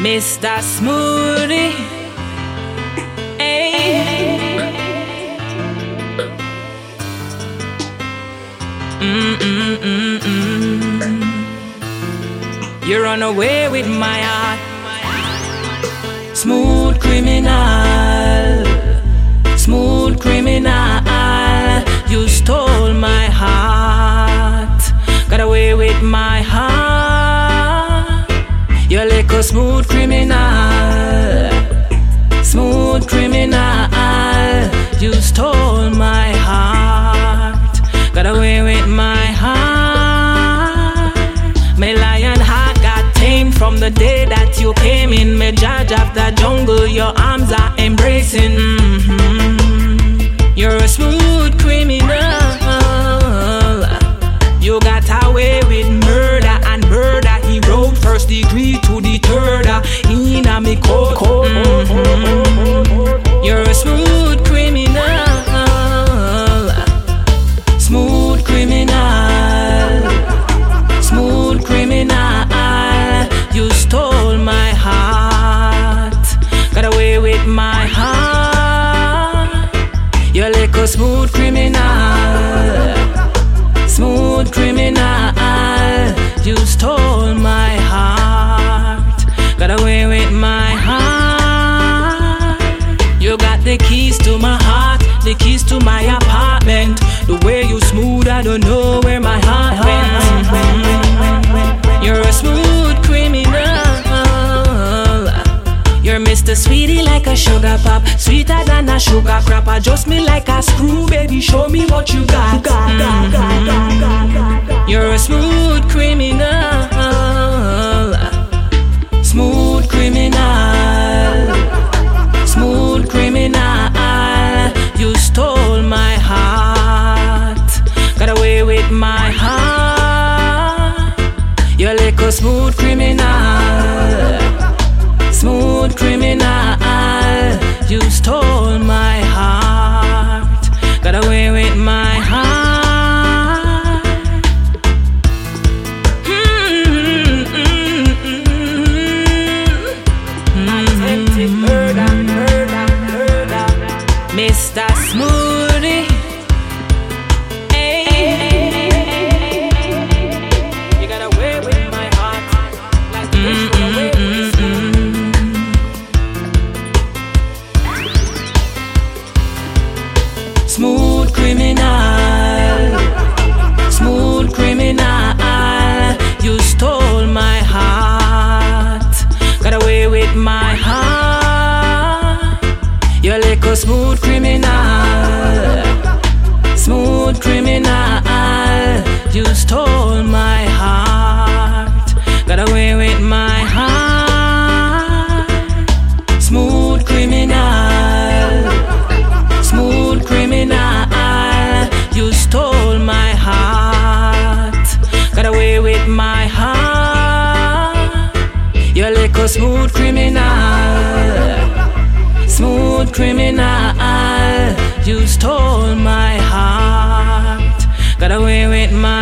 Mr. Smoothie. Mm-mm-mm-mm. You run away with my heart. Smooth criminal. Smooth criminal. You stole my heart. Got away with my heart. You're like a smooth You stole my heart. Got away with my heart. My lion heart got tamed from the day that you came in. Me judge of the jungle, your arms are embracing. My heart. You're like a smooth criminal. Smooth criminal. You stole my heart. Got away with my heart. You got the keys to my heart, the keys to my apartment. The way you smooth, I don't know where my sugar pop, sweeter than a sugar crop. Adjust me like a screw, baby. Show me what you got. Mhm. You're a smooth criminal. Smooth criminal. Smooth criminal. You stole my heart. Got away with my heart. You're like a smooth criminal. Smooth criminal. You stole my a smooth criminal. Smooth criminal. You stole my heart. Got away with my heart. Smooth criminal. Smooth criminal. You stole my heart. Got away with my heart. You're like a smooth criminal criminal. You stole my heart, got away with my.